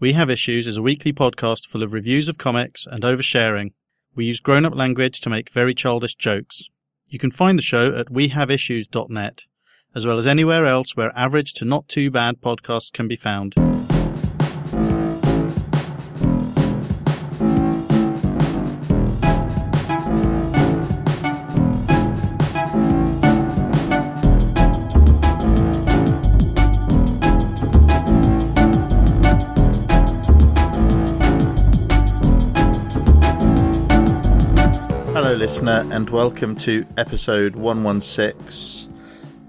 We Have Issues is a weekly podcast full of reviews of comics and oversharing. We use grown up language to make very childish jokes. You can find the show at wehaveissues.net, as well as anywhere else where average to not too bad podcasts can be found. Listener, and welcome to episode 116.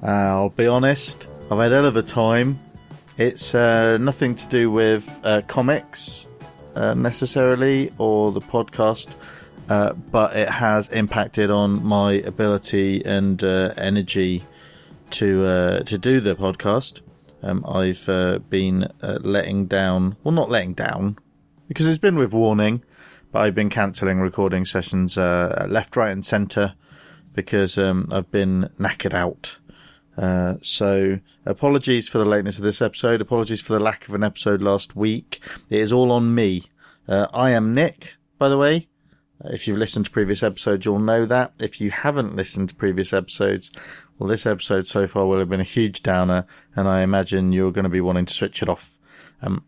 Uh, I'll be honest, I've had hell of a time. It's uh, nothing to do with uh, comics uh, necessarily or the podcast, uh, but it has impacted on my ability and uh, energy to to do the podcast. Um, I've been letting down, well, not letting down, because it's been with warning, but I've been cancelling recording sessions uh, left, right, and centre because um, I've been knackered out. Uh, so apologies for the lateness of this episode. Apologies for the lack of an episode last week. It is all on me. Uh, I am Nick, by the way. If you've listened to previous episodes, you'll know that. If you haven't listened to previous episodes, well, this episode so far will have been a huge downer, and I imagine you're going to be wanting to switch it off. Um,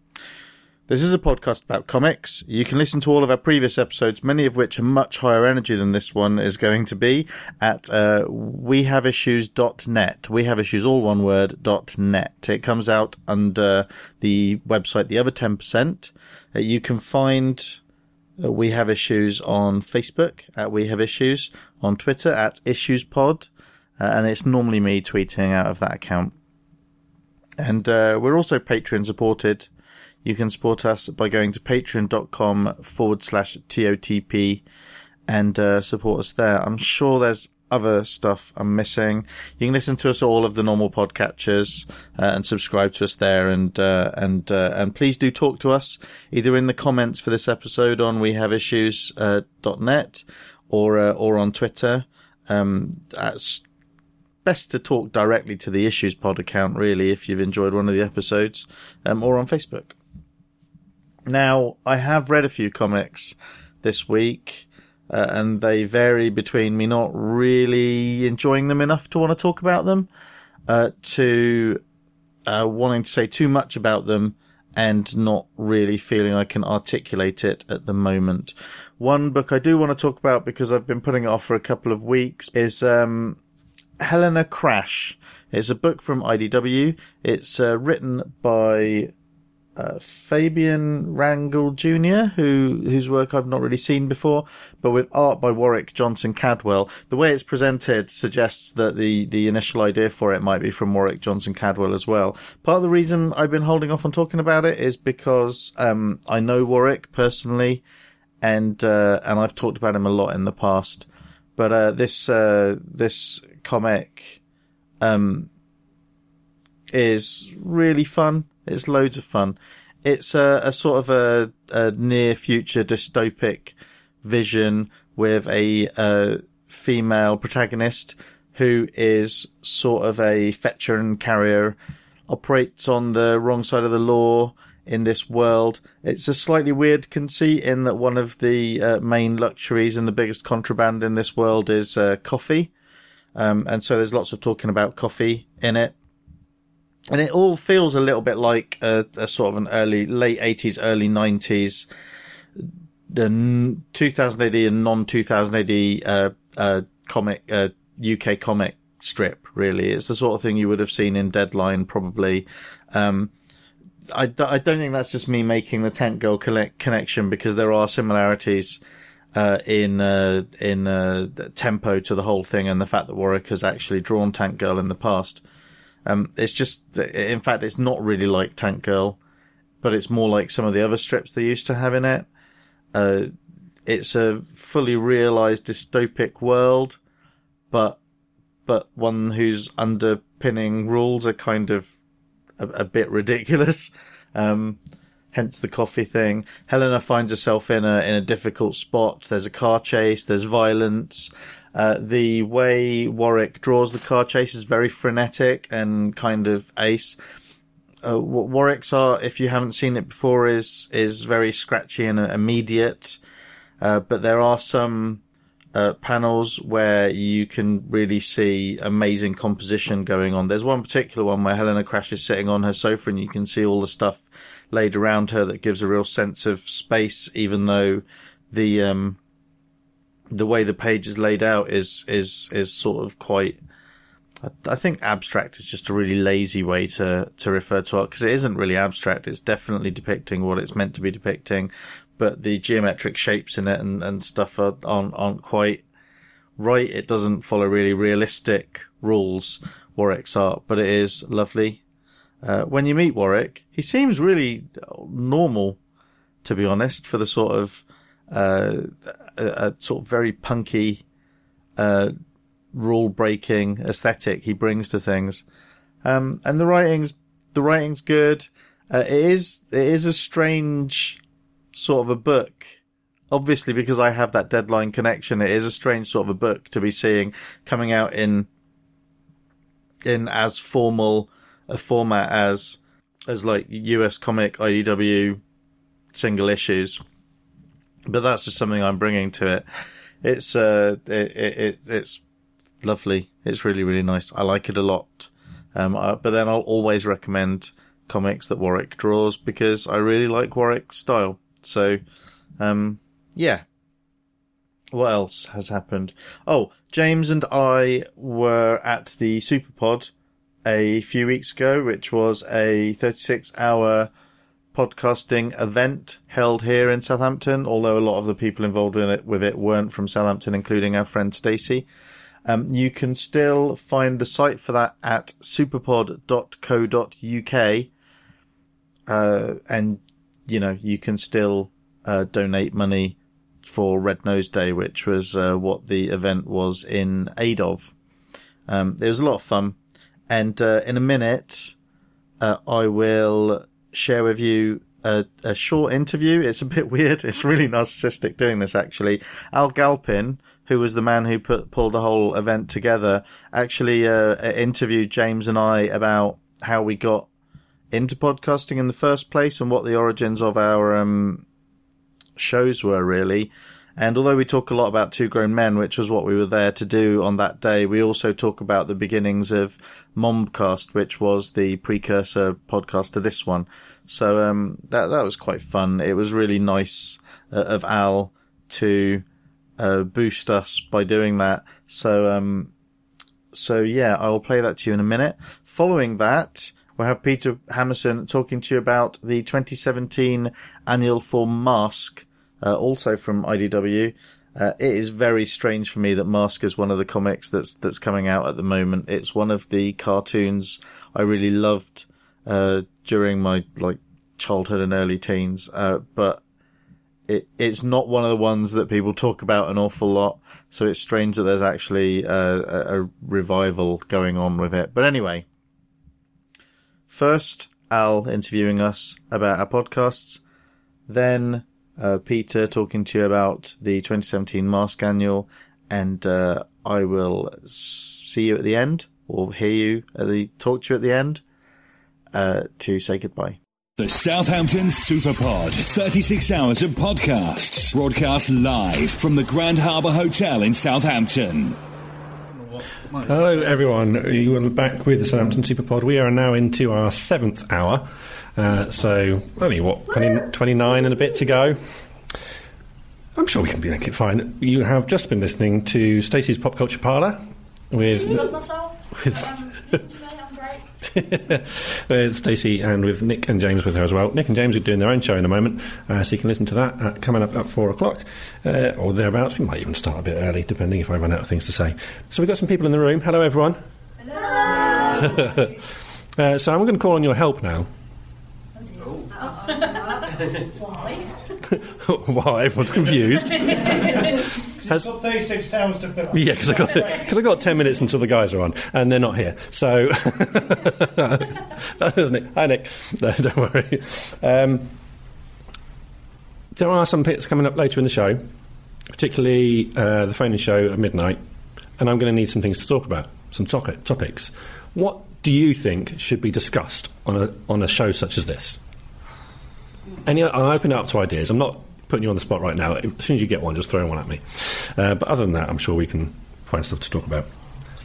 this is a podcast about comics. You can listen to all of our previous episodes, many of which are much higher energy than this one is going to be, at uh, wehaveissues.net. We have issues, all one word, dot net. It comes out under the website The Other 10%. Uh, you can find uh, We Have Issues on Facebook at We Have Issues, on Twitter at IssuesPod, uh, and it's normally me tweeting out of that account. And uh, we're also Patreon supported. You can support us by going to patreon.com forward slash TOTP and uh, support us there. I'm sure there's other stuff I'm missing. You can listen to us all of the normal podcatchers uh, and subscribe to us there. And uh, and uh, and please do talk to us either in the comments for this episode on we have issues uh, or uh, or on Twitter. Um, that's best to talk directly to the Issues Pod account, really, if you've enjoyed one of the episodes, um, or on Facebook. Now, I have read a few comics this week, uh, and they vary between me not really enjoying them enough to want to talk about them, uh, to uh, wanting to say too much about them and not really feeling I can articulate it at the moment. One book I do want to talk about because I've been putting it off for a couple of weeks is um, Helena Crash. It's a book from IDW. It's uh, written by uh, Fabian Rangel Jr., who whose work I've not really seen before, but with art by Warwick Johnson Cadwell. The way it's presented suggests that the the initial idea for it might be from Warwick Johnson Cadwell as well. Part of the reason I've been holding off on talking about it is because um, I know Warwick personally, and uh, and I've talked about him a lot in the past. But uh, this uh, this comic um, is really fun. It's loads of fun. It's a, a sort of a, a, near future dystopic vision with a, a, female protagonist who is sort of a fetcher and carrier, operates on the wrong side of the law in this world. It's a slightly weird conceit in that one of the uh, main luxuries and the biggest contraband in this world is uh, coffee. Um, and so there's lots of talking about coffee in it and it all feels a little bit like a, a sort of an early, late 80s, early 90s, the 2000 AD and non 2000 AD, uh, uh, comic, uh, UK comic strip, really. It's the sort of thing you would have seen in Deadline, probably. Um, I, I don't think that's just me making the Tank Girl connection because there are similarities uh, in uh, in uh, tempo to the whole thing, and the fact that Warwick has actually drawn Tank Girl in the past. Um, it's just, in fact, it's not really like Tank Girl, but it's more like some of the other strips they used to have in it. Uh, it's a fully realized dystopic world, but, but one whose underpinning rules are kind of a, a bit ridiculous. Um, hence the coffee thing. Helena finds herself in a, in a difficult spot. There's a car chase, there's violence, uh, the way Warwick draws the car chase is very frenetic and kind of ace. uh, Warwick's art, if you haven't seen it before, is is very scratchy and immediate. Uh, but there are some uh, panels where you can really see amazing composition going on. There's one particular one where Helena Crash is sitting on her sofa and you can see all the stuff laid around her that gives a real sense of space, even though the um, the way the page is laid out is is is sort of quite. I think abstract is just a really lazy way to to refer to art because it isn't really abstract. It's definitely depicting what it's meant to be depicting, but the geometric shapes in it and, and stuff are, aren't aren't quite right. It doesn't follow really realistic rules. Warwick's art, but it is lovely. Uh, when you meet Warwick, he seems really normal, to be honest, for the sort of uh, a, a, sort of very punky, uh, rule breaking aesthetic he brings to things. Um, and the writing's, the writing's good. Uh, it is, it is a strange sort of a book. Obviously, because I have that deadline connection, it is a strange sort of a book to be seeing coming out in, in as formal a format as, as like US comic IDW single issues but that's just something I'm bringing to it. It's uh, it, it, it's lovely. It's really really nice. I like it a lot. Um, uh, but then I'll always recommend comics that Warwick draws because I really like Warwick's style. So, um, yeah. What else has happened? Oh, James and I were at the Superpod a few weeks ago, which was a 36 hour podcasting event held here in Southampton, although a lot of the people involved in it with it weren't from Southampton, including our friend Stacey. Um, you can still find the site for that at superpod.co.uk. Uh, and, you know, you can still, uh, donate money for Red Nose Day, which was, uh, what the event was in aid of. Um, it was a lot of fun. And, uh, in a minute, uh, I will share with you a, a, short interview. It's a bit weird. It's really narcissistic doing this actually. Al Galpin, who was the man who put, pulled the whole event together, actually uh, interviewed James and I about how we got into podcasting in the first place and what the origins of our um, shows were really. And although we talk a lot about Two Grown Men, which was what we were there to do on that day, we also talk about the beginnings of Momcast, which was the precursor podcast to this one. So um, that that was quite fun. It was really nice uh, of Al to uh, boost us by doing that. So um, so yeah, I will play that to you in a minute. Following that, we'll have Peter Hammerson talking to you about the 2017 annual for Mask uh, also from IDW. Uh, it is very strange for me that Mask is one of the comics that's that's coming out at the moment. It's one of the cartoons I really loved uh, during my like childhood and early teens, uh, but it it's not one of the ones that people talk about an awful lot. So it's strange that there's actually uh, a, a revival going on with it. But anyway, first Al interviewing us about our podcasts, then uh, Peter talking to you about the 2017 Mask Annual, and uh, I will see you at the end, or hear you at the talk to you at the end, uh, to say goodbye. The Southampton Superpod, 36 hours of podcasts, broadcast live from the Grand Harbour Hotel in Southampton. Hello, everyone. You are back with the Southampton Superpod. We are now into our seventh hour. Uh, so only what 20, 29 and a bit to go. I'm sure we can make it fine. You have just been listening to Stacey's Pop Culture Parlour with with. Um, with Stacey and with Nick and James with her as well. Nick and James are doing their own show in a moment, uh, so you can listen to that at, coming up at four o'clock uh, or thereabouts. We might even start a bit early, depending if I run out of things to say. So we've got some people in the room. Hello, everyone. Hello. uh, so I'm going to call on your help now. Why? Why everyone's confused. Has, got 36 hours to fill up. Yeah, because I got because I got ten minutes until the guys are on, and they're not here. So, isn't it? Hi, Nick. No, don't worry. Um, there are some bits coming up later in the show, particularly uh, the phone show at midnight, and I'm going to need some things to talk about, some topics. What do you think should be discussed on a on a show such as this? Any, I'll open it up to ideas. I'm not putting you on the spot right now. As soon as you get one, just throw one at me. Uh, but other than that, I'm sure we can find stuff to talk about.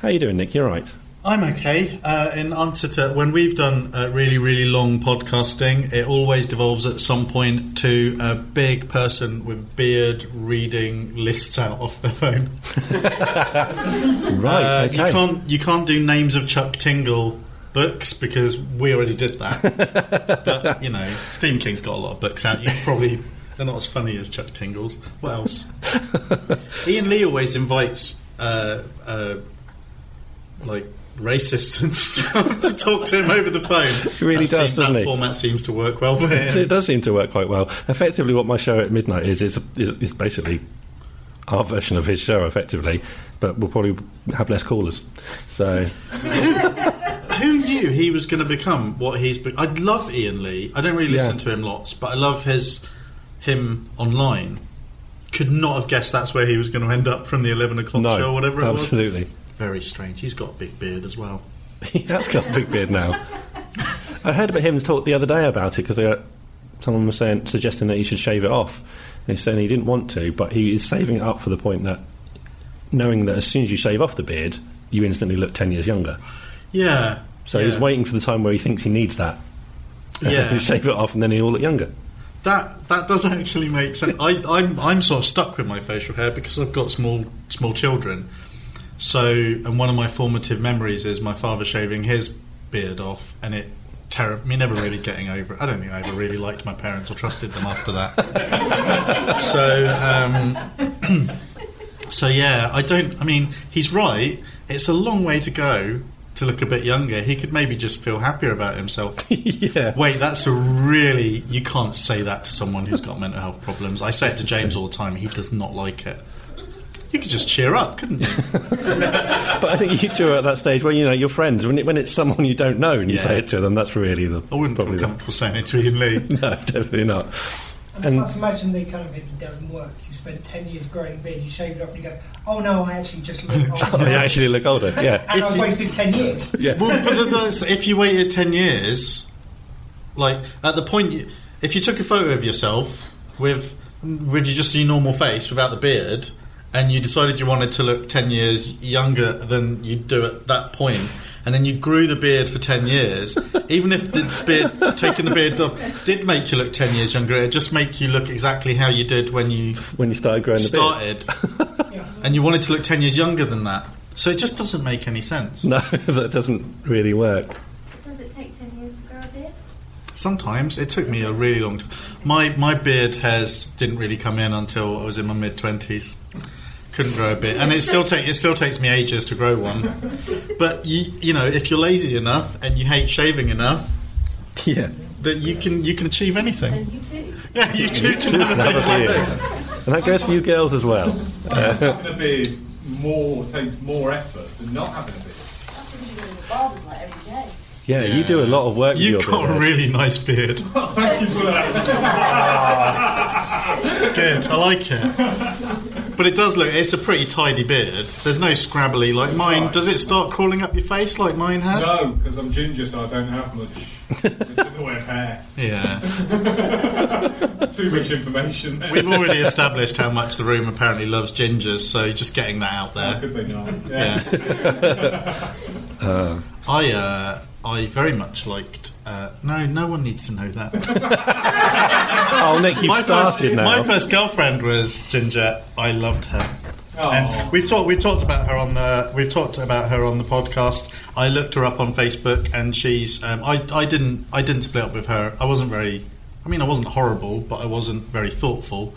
How are you doing, Nick? You're right. I'm okay. Uh, in answer to when we've done uh, really, really long podcasting, it always devolves at some point to a big person with beard reading lists out off their phone. Right. Uh, okay. You can't you can't do names of Chuck Tingle books because we already did that. but you know, Stephen King's got a lot of books out. You probably they're not as funny as Chuck Tingle's. What else? Iain Lee always invites uh, uh, like racists and stuff to talk to him over the phone. He really that does, seems- doesn't that format seems to work well for him. it does seem to work quite well. Effectively, what my show at midnight is is, is, is basically our version of his show, effectively, but we'll probably have less callers. So knew he was going to become what he's? Be- I love Iain Lee. I don't really Yeah. listen to him lots, but I love his him online. Could not have guessed that's where he was going to end up from the eleven o'clock no, show, or whatever it was. absolutely. Very strange. He's got a big beard as well. he has got a big beard now. I heard about him talk the other day about it because someone was saying, suggesting that he should shave it off. And he's saying he didn't want to, but he is saving it up for the point that knowing that as soon as you shave off the beard, you instantly look 10 years younger. Yeah. So yeah. he's waiting for the time where he thinks he needs that. Yeah. you shave it off and then he'll look younger. That that does actually make sense. I, I'm I'm sort of stuck with my facial hair because I've got small small children. So, and one of my formative memories is my father shaving his beard off, and it terror me never really getting over it. I don't think I ever really liked my parents or trusted them after that. so, um, so yeah, I don't. I mean, he's right. It's a long way to go to look a bit younger. He could maybe just feel happier about himself. yeah. Wait, that's a really. You can't say that to someone who's got mental health problems. I say it to James all the time. He does not like it. You could just cheer up, couldn't you? But I think you two are at that stage where, you know, you're friends. When, it, when it's someone you don't know and you Yeah. say it to them, that's really the. I wouldn't feel probably the, comfortable saying it to Iain Lee. No, definitely not. And And- Let's imagine the kind of if it doesn't work. You spend 10 years growing a beard, you shave it off, and you go, oh no, I actually just look They older. Oh, actually look older, yeah. and If I've you- wasted 10 years. Yeah. Well, but the- the- if you waited ten years, like at the point, you, if you took a photo of yourself with with your, just your normal face without the beard, and you decided you wanted to look ten years younger than you do at that point, and then you grew the beard for ten years, even if the beard taking the beard off did make you look ten years younger, it just make you look exactly how you did when you When you started growing the beard. started, and you wanted to look ten years younger than that. So it just doesn't make any sense. No, that doesn't really work. Does it take 10 years to grow a beard? Sometimes it took me a really long time. My my beard hairs didn't really come in until I was in my mid twenties. Couldn't grow a bit, and it still take it still takes me ages to grow one. But you you know if you're lazy enough and you hate shaving enough, Yeah. that you can you can achieve anything. And you too. Yeah, you too can have a Have a beard like this. And that goes for you girls as well. having a beard more takes more effort than not having a beard. That's because you go to the barber's like every day. Yeah, you do a lot of work You've your got a really nice beard. Thank you for that. It's good. I like it. But it does look. It's a pretty tidy beard. There's no scrabbly like mine. Does it start crawling up your face like mine has? No, because I'm ginger, so I don't have much in the way of hair. Yeah. Too much information there. We've already established how much the room apparently loves gingers, so just getting that out How there. could they not? Yeah. I uh, I very much liked. Uh, no, no one needs to know that. Oh, Nick, you've my started first, now. my first girlfriend was Ginger. I loved her. Oh. And we talked. We talked about her on the. We've talked about her on the podcast. I looked her up on Facebook, and she's. Um, I. I didn't. I didn't split up with her. I wasn't very. I mean, I wasn't horrible, but I wasn't very thoughtful,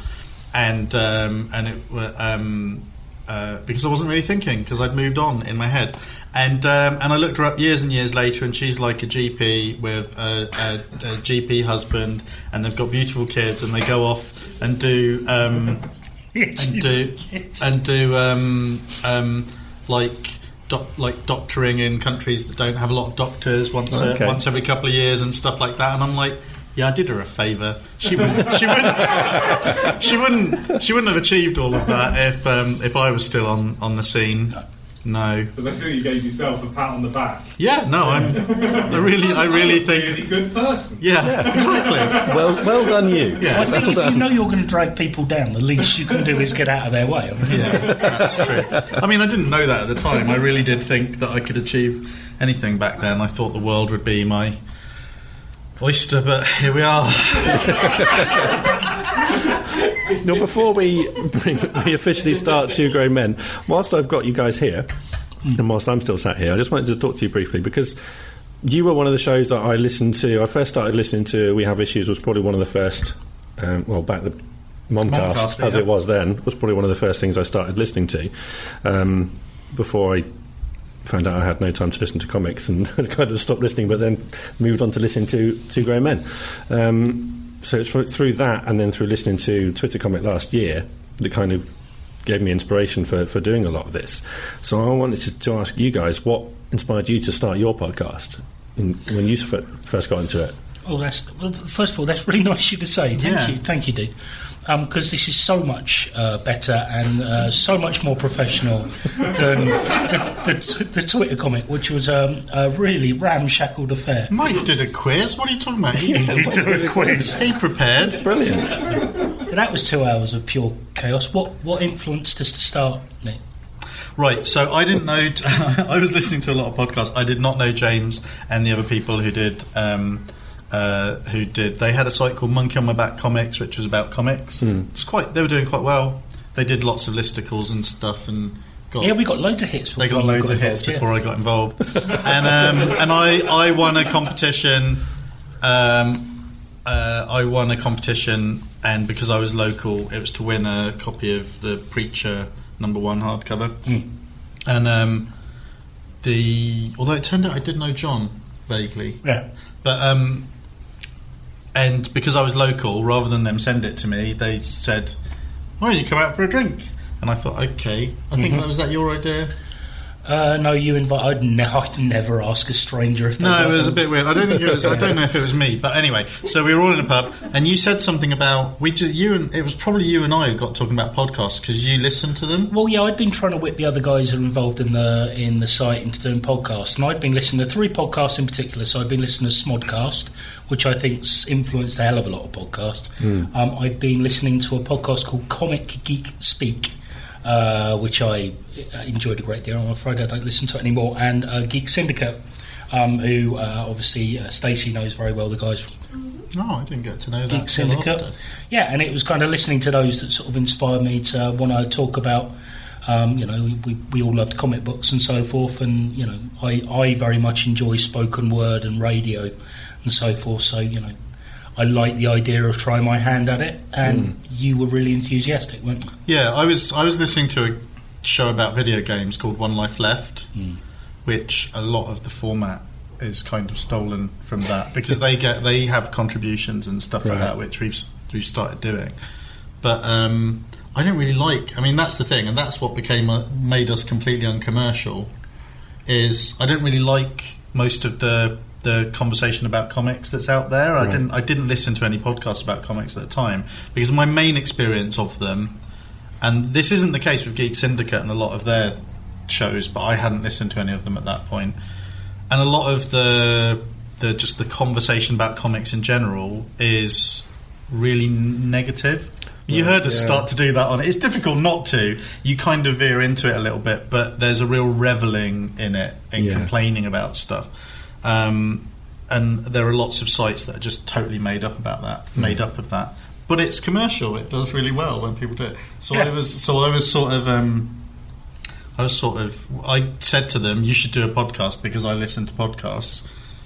and um, and it. Um, uh, because I wasn't really thinking because I'd moved on in my head, and um, and I looked her up years and years later, and she's like a GP with a, a, a GP husband, and they've got beautiful kids, and they go off and do um, and do and do um, um, like doc, like doctoring in countries that don't have a lot of doctors once Okay. uh, once every couple of years and stuff like that. And I'm like, yeah, I did her a favour. She wouldn't. She wouldn't. She wouldn't. She wouldn't have achieved all of that if um, if I was still on on the scene. No. So let's you gave yourself a pat on the back. Yeah, no, I'm. I really, I really think. Really good person. Yeah, exactly. Well, well done, you. Yeah. I think if you know you're going to drag people down, the least you can do is get out of their way. I mean, Yeah, that's true. I mean, I didn't know that at the time. I really did think that I could achieve anything back then. I thought the world would be my oyster, but here we are. Now, before we we officially start Two Grown Men, whilst I've got you guys here, and whilst I'm still sat here, I just wanted to talk to you briefly because you were one of the shows that I listened to. I first started listening to We Have Issues was probably one of the first. Um, well, back the Momcast, Momcast, as yeah. it was then, was probably one of the first things I started listening to um, before I found out I had no time to listen to comics and kind of stopped listening, but then moved on to listening to Two Grey Men. Um, so it's through, through that and then through listening to Twitter Comic last year that kind of gave me inspiration for, for doing a lot of this. So I wanted to, to ask you guys what inspired you to start your podcast in, when you first got into it. Oh, that's well, first of all, that's really nice of you to say. Thank Yeah. you, thank you, dude. Because this is so much uh, better and uh, so much more professional than the, the, the Twitter comic, which was um, a really ramshackled affair. Mike did a quiz. What are you talking about? He, He did a quiz. he prepared. Brilliant. That was two hours of pure chaos. What what influenced us to start, Nick? Right, so I didn't know. I was listening to a lot of podcasts. I did not know James and the other people who did. Um, uh, who did? They had a site called Monkey on My Back Comics, which was about comics. It's quite. They were doing quite well. They did lots of listicles and stuff, and got Yeah, we got loads of hits. they got before we loads of hits involved, yeah. before I got involved, and um, and I I won a competition. Um, uh, I won a competition, and because I was local, it was to win a copy of the Preacher number one hardcover. And um, the although it turned out I did know John vaguely, Yeah. but um, and because I was local, rather than them send it to me, they said, "Why don't you come out for a drink?" And I thought, okay, I think mm-hmm. that was that your idea. Uh, no, you invite. I'd, ne- I'd never ask a stranger if they No, it was a bit weird. I don't think it was. I don't know if it was me, but anyway. So we were all in a pub, and you said something about we. Just, you and it was probably you and I who got talking about podcasts because you listened to them. Well, yeah, I'd been trying to whip the other guys who are involved in the in the site into doing podcasts, and I'd been listening to three podcasts in particular. So I'd been listening to Smodcast, which I think's influenced a hell of a lot of podcasts. Um, I'd been listening to a podcast called Comic Geek Speak. Uh, which I enjoyed a great deal. I'm afraid I don't listen to it anymore. And uh, Geek Syndicate, um, who uh, obviously uh, Stacey knows very well, the guys from Oh, I didn't get to know that. Geek Syndicate. after. Yeah, and it was kind of listening to those that sort of inspired me to want to talk about. Um, you know, we, we all loved comic books and so forth, and you know, I, I very much enjoy spoken word and radio and so forth. So you know, I like the idea of trying my hand at it, and you were really enthusiastic, weren't you? Yeah, I was. I was listening to a show about video games called One Life Left, which a lot of the format is kind of stolen from that because they get they have contributions and stuff like that, which we've we've started doing. But um, I don't really like. I mean, that's the thing, and that's what became uh, made us completely uncommercial. Is I don't really like most of the the conversation about comics that's out there. I didn't I didn't listen to any podcasts about comics at the time because my main experience of them, and this isn't the case with Geek Syndicate and a lot of their shows, but I hadn't listened to any of them at that point, and a lot of the the just the conversation about comics in general is really negative. You heard us yeah. start to do that on it. It's difficult not to. You kind of veer into it a little bit, but there's a real reveling in it and Yeah. complaining about stuff. Um, and there are lots of sites that are just totally made up about that, Hmm. made up of that. But it's commercial. It does really well when people do it. So Yeah. I was, so I was sort of, um, I was sort of, I said to them, "You should do a podcast because I listen to podcasts."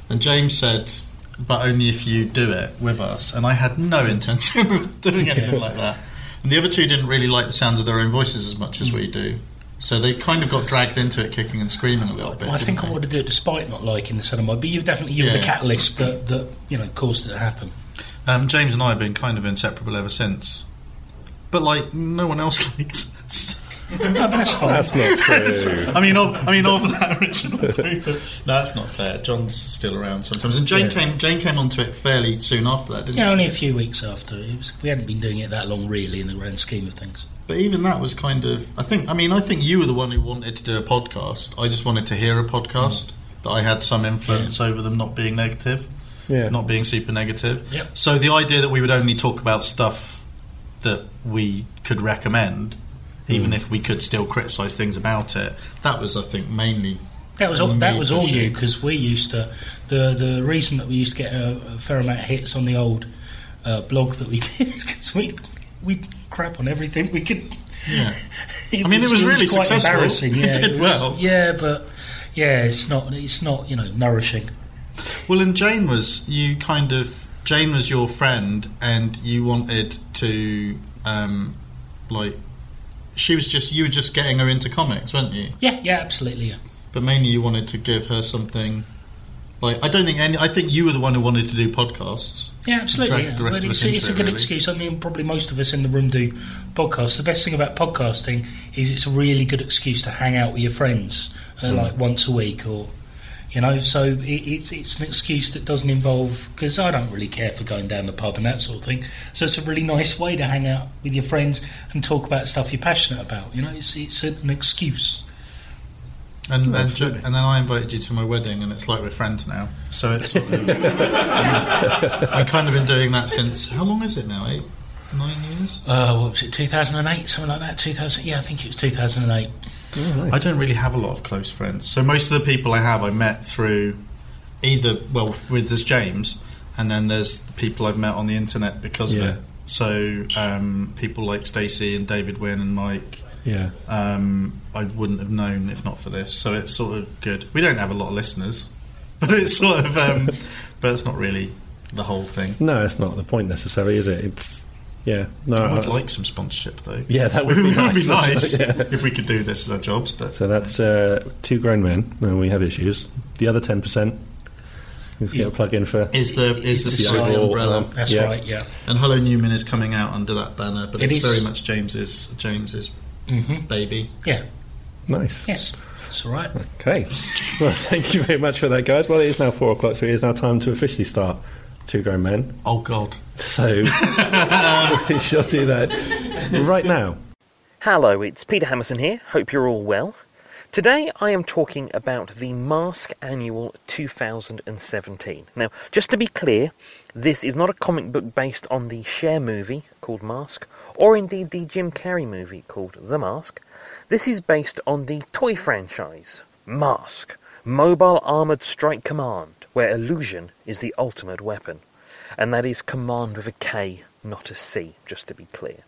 And James said, "But only if you do it with us." And I had no intention of doing anything like that. And the other two didn't really like the sounds of their own voices as much as we do. So they kind of got dragged into it, kicking and screaming a little bit. I didn't think I they? would have done it despite not liking the cinema, but you definitely you were the catalyst that, that you know caused it to happen. Um, James and I have been kind of inseparable ever since. But like, no one else likes us. No, that's fine. That's not true. I mean, of, I mean, of that original group. No, that's not fair. John's still around sometimes, and Jane Yeah. came. Jane came onto it fairly soon after that, didn't Yeah, she? only a few weeks after. It was, we hadn't been doing it that long, really, in the grand scheme of things. But even that was kind of. I think. I mean, I think you were the one who wanted to do a podcast. I just wanted to hear a podcast that I had some influence over them not being negative, Yeah. not being super negative. Yep. So the idea that we would only talk about stuff that we could recommend, even Hmm. if we could still criticise things about it, that was, I think, mainly. That was all, that was all you because we used to the the reason that we used to get a, a fair amount of hits on the old uh, blog that we did because we we crap on everything we could. Yeah. I mean, it was really quite successful. embarrassing. It Yeah, did was- well. Yeah, but yeah, it's not it's not you know nourishing. Well, and Jane was you kind of Jane was your friend, and you wanted to um, like she was just you were just getting her into comics, weren't you? Yeah, yeah, absolutely. Yeah. But mainly you wanted to give her something. Like I don't think any. I think you were the one who wanted to do podcasts. Yeah, absolutely. Yeah. the rest But of it's, us it's a good really. excuse. I mean, probably most of us in the room do podcasts. The best thing about podcasting is it's a really good excuse to hang out with your friends, uh, Hmm. like once a week, or you know. So it, it's it's an excuse that doesn't involve because I don't really care for going down the pub and that sort of thing. So it's a really nice way to hang out with your friends and talk about stuff you're passionate about. You know, it's it's an excuse. And then, absolutely. and then I invited you to my wedding, and it's like we're friends now. So it's sort of. I've kind of been doing that since how long is it now? Eight, nine years. Uh, what was it? 2008, something like that. 2000. Yeah, I think it was 2008. I don't really have a lot of close friends. So most of the people I have, I met through either well, with there's James, and then there's people I've met on the internet because Yeah. of it. So um, people like Stacey and David Wynn and Mike, Yeah. um, I wouldn't have known if not for this. So it's sort of good. We don't have a lot of listeners, but it's sort of, um, but it's not really the whole thing. No, it's not the point necessarily, is it? It's yeah. No, I would like some sponsorship though. Yeah, that would it be would nice. be nice Yeah. if we could do this as our jobs. But So that's uh, two grown men, and we have issues. The other ten percent is get a plug in for is the is the, The Sky umbrella? um, That's Yeah. right. Yeah. And Hello Newman is coming out under that banner, but It it's is. very much James's James's hmm baby. Yeah. nice. Yes. That's all right. Okay. Well, thank you very much for that, guys. Well, it is now four o'clock, so it is now time to officially start Two Grown Men. Oh God! So we shall do that right now. Hello, it's Peter Hammerson here. Hope you're all well. Today I am talking about the Mask Annual 2017. Now, just to be clear, this is not a comic book based on the Cher movie called Mask, or indeed the Jim Carrey movie called The Mask. This is based on the toy franchise Mask, Mobile Armored Strike Command, where illusion is the ultimate weapon. And that is command with a K, not a C, just to be clear.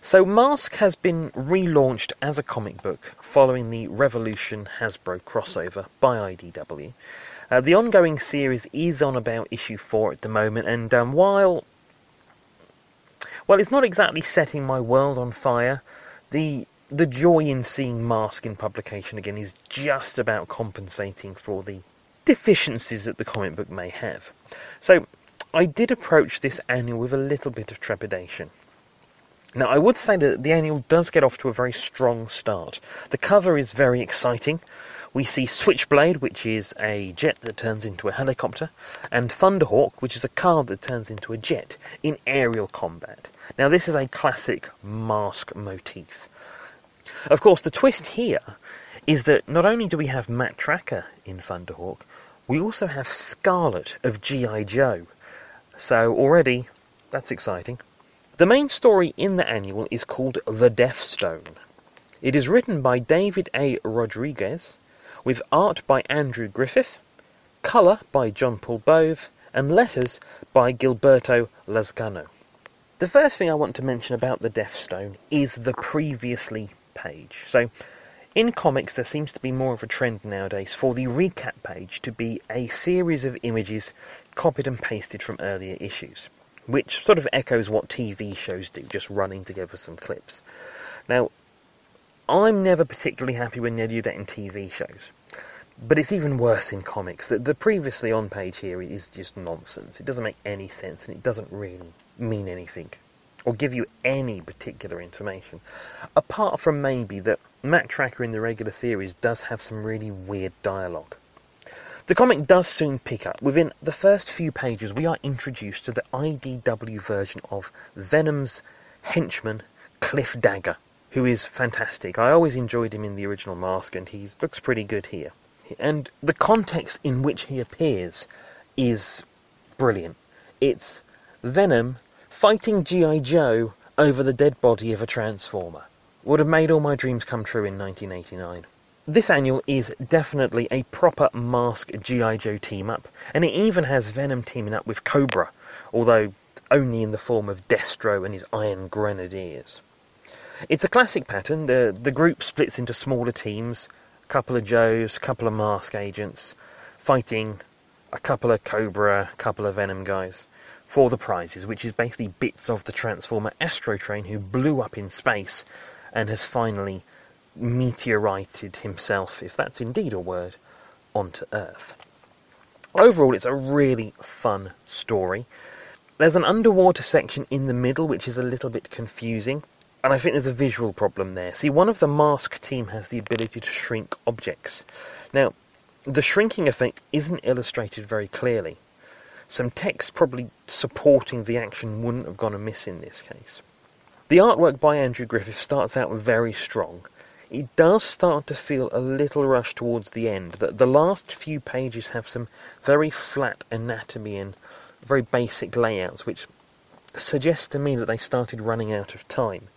So Mask has been relaunched as a comic book following the Revolution Hasbro crossover by IDW. Uh, the ongoing series is on about issue 4 at the moment, and um, while well, it's not exactly setting my world on fire, the the joy in seeing Mask in publication again is just about compensating for the deficiencies that the comic book may have. So I did approach this annual with a little bit of trepidation. Now, I would say that the annual does get off to a very strong start. The cover is very exciting. We see Switchblade, which is a jet that turns into a helicopter, and Thunderhawk, which is a car that turns into a jet in aerial combat. Now, this is a classic mask motif. Of course, the twist here is that not only do we have Matt Tracker in Thunderhawk, we also have Scarlett of G.I. Joe. So, already, that's exciting. The main story in the annual is called The Death Stone. It is written by David A. Rodriguez, with art by Andrew Griffith, colour by John Paul Bove, and letters by Gilberto Lazcano. The first thing I want to mention about The Death Stone is the previously page. So, in comics, there seems to be more of a trend nowadays for the recap page to be a series of images copied and pasted from earlier issues which sort of echoes what TV shows do, just running together some clips. Now, I'm never particularly happy when they do that in TV shows, but it's even worse in comics. The, the previously on page here is just nonsense. It doesn't make any sense and it doesn't really mean anything. or give you any particular information, apart from maybe that Matt Tracker in the regular series does have some really weird dialogue. The comic does soon pick up. Within the first few pages, we are introduced to the IDW version of Venom's henchman, Cliff Dagger, who is fantastic. I always enjoyed him in the original Mask, and he looks pretty good here. And the context in which he appears is brilliant. It's Venom fighting G.I. Joe over the dead body of a Transformer. Would have made all my dreams come true in 1989. This annual is definitely a proper Mask G.I. Joe team up, and it even has Venom teaming up with Cobra, although only in the form of Destro and his Iron Grenadiers. It's a classic pattern. The, the group splits into smaller teams, a couple of Joes, a couple of Mask agents, fighting a couple of Cobra, a couple of Venom guys for the prizes, which is basically bits of the Transformer Astrotrain who blew up in space and has finally meteorited himself, if that's indeed a word, onto Earth. Overall, it's a really fun story. There's an underwater section in the middle which is a little bit confusing, and I think there's a visual problem there. See, one of the mask team has the ability to shrink objects. Now, the shrinking effect isn't illustrated very clearly. Some text probably supporting the action wouldn't have gone amiss in this case. The artwork by Andrew Griffith starts out very strong, it does start to feel a little rushed towards the end. That the last few pages have some very flat anatomy and very basic layouts, which suggests to me that they started running out of time.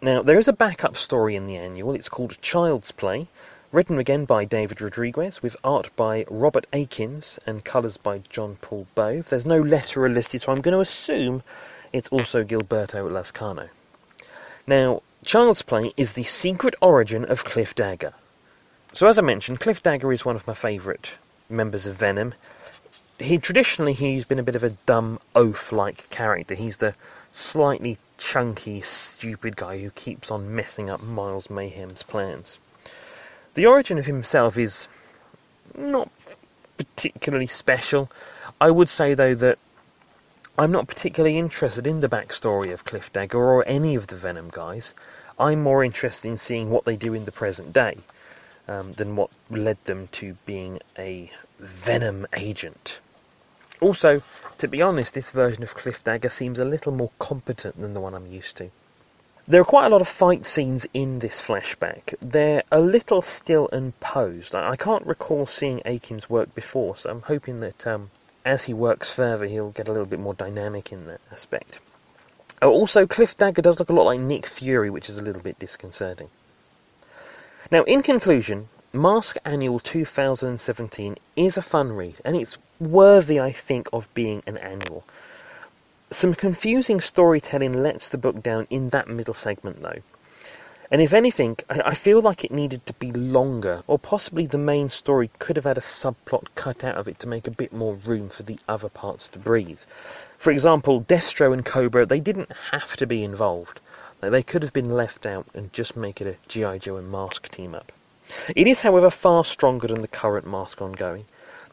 Now, there is a backup story in the annual. It's called Child's Play, written again by David Rodriguez, with art by Robert Atkins and colours by John Paul Bove. There's no letterer listed, so I'm going to assume it's also Gilberto Lazcano. Now, Child's Play is the secret origin of Cliff Dagger. So, as I mentioned, Cliff Dagger is one of my favourite members of Venom. He traditionally he's been a bit of a dumb oaf-like character. He's the slightly chunky, stupid guy who keeps on messing up Miles Mayhem's plans. The origin of himself is not particularly special. I would say though that I'm not particularly interested in the backstory of Cliff Dagger or any of the Venom guys. I'm more interested in seeing what they do in the present day um, than what led them to being a Venom agent. Also, to be honest, this version of Cliff Dagger seems a little more competent than the one I'm used to. There are quite a lot of fight scenes in this flashback. They're a little still and posed. I can't recall seeing Atkins work before, so I'm hoping that um, as he works further, he'll get a little bit more dynamic in that aspect. Oh, also, Cliff Dagger does look a lot like Nick Fury, which is a little bit disconcerting. Now, in conclusion, Mask Annual 2017 is a fun read, and it's worthy, I think, of being an annual. Some confusing storytelling lets the book down in that middle segment, though. And if anything, I, feel like it needed to be longer, or possibly the main story could have had a subplot cut out of it to make a bit more room for the other parts to breathe. For example, Destro and Cobra, they didn't have to be involved. They could have been left out and just make it a G.I. Joe and Mask team up. It is, however, far stronger than the current Mask ongoing.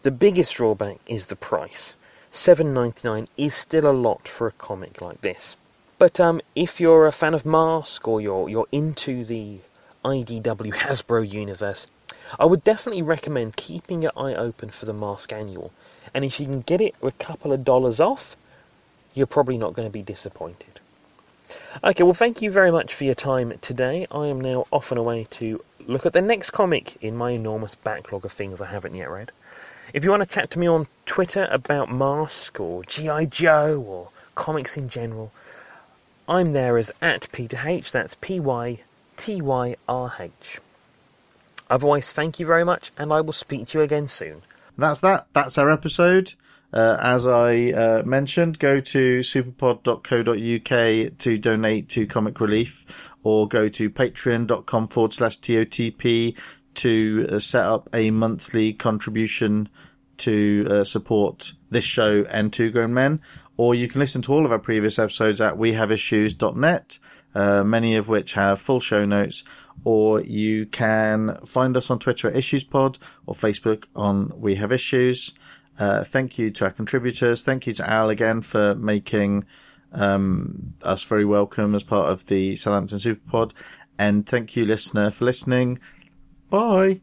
The biggest drawback is the price. Seven ninety nine is still a lot for a comic like this. But um, if you're a fan of Mask or you're you're into the IDW Hasbro universe, I would definitely recommend keeping your eye open for the Mask Annual. And if you can get it a couple of dollars off, you're probably not going to be disappointed. Okay, well, thank you very much for your time today. I am now off and away to look at the next comic in my enormous backlog of things I haven't yet read. If you want to chat to me on Twitter about Mask or G.I. Joe or comics in general, I'm there as at Peter H. That's P Y T Y R H. Otherwise, thank you very much, and I will speak to you again soon. That's that. That's our episode. Uh, as I uh, mentioned, go to superpod.co.uk to donate to Comic Relief or go to patreon.com forward slash TOTP to uh, set up a monthly contribution to uh, support this show and Two Grown Men or you can listen to all of our previous episodes at wehaveissues.net, uh, many of which have full show notes, or you can find us on Twitter at IssuesPod or Facebook on We Have Issues. Uh, thank you to our contributors. Thank you to Al again for making um, us very welcome as part of the Southampton Superpod. And thank you, listener, for listening. Bye.